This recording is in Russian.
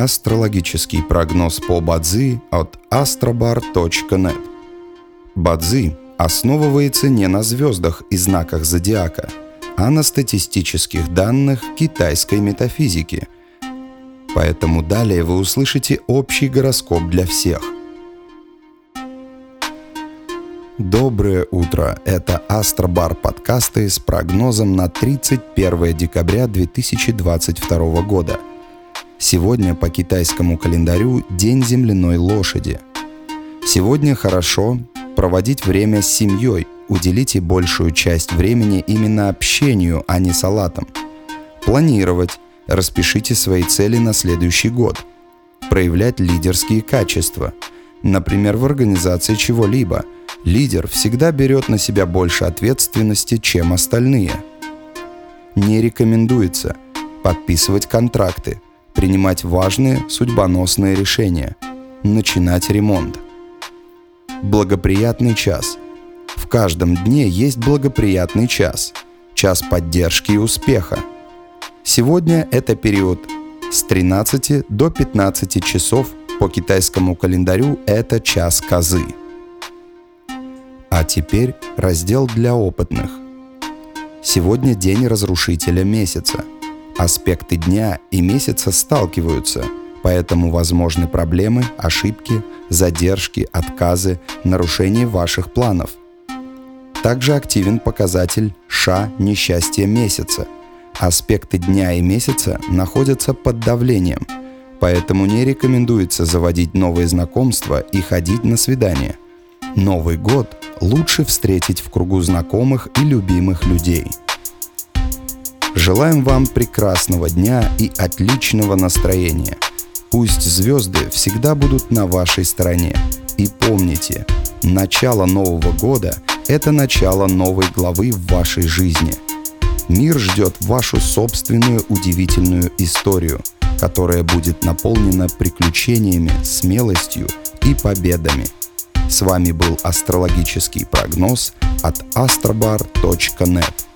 Астрологический прогноз по Бадзи от astrobar.net Бадзи основывается не на звездах и знаках зодиака, а на статистических данных китайской метафизики. Поэтому далее вы услышите общий гороскоп для всех – Доброе утро! Это Астробар подкасты с прогнозом на 31 декабря 2022 года. Сегодня по китайскому календарю День земляной лошади. Сегодня хорошо проводить время с семьей, уделите большую часть времени именно общению, а не салатам. Планировать, распишите свои цели на следующий год. Проявлять лидерские качества, например, в организации чего-либо – Лидер всегда берет на себя больше ответственности, чем остальные. Не рекомендуется подписывать контракты, принимать важные судьбоносные решения, начинать ремонт. Благоприятный час. В каждом дне есть благоприятный час, час поддержки и успеха. Сегодня это период с 13 до 15 часов по китайскому календарю это час козы. А теперь раздел для опытных. Сегодня день разрушителя месяца. Аспекты дня и месяца сталкиваются, поэтому возможны проблемы, ошибки, задержки, отказы, нарушения ваших планов. Также активен показатель «Ша несчастья месяца». Аспекты дня и месяца находятся под давлением, поэтому не рекомендуется заводить новые знакомства и ходить на свидания. Новый год лучше встретить в кругу знакомых и любимых людей. Желаем вам прекрасного дня и отличного настроения. Пусть звезды всегда будут на вашей стороне. И помните, начало Нового года – это начало новой главы в вашей жизни. Мир ждет вашу собственную удивительную историю, которая будет наполнена приключениями, смелостью и победами – с вами был астрологический прогноз от astrobar.net.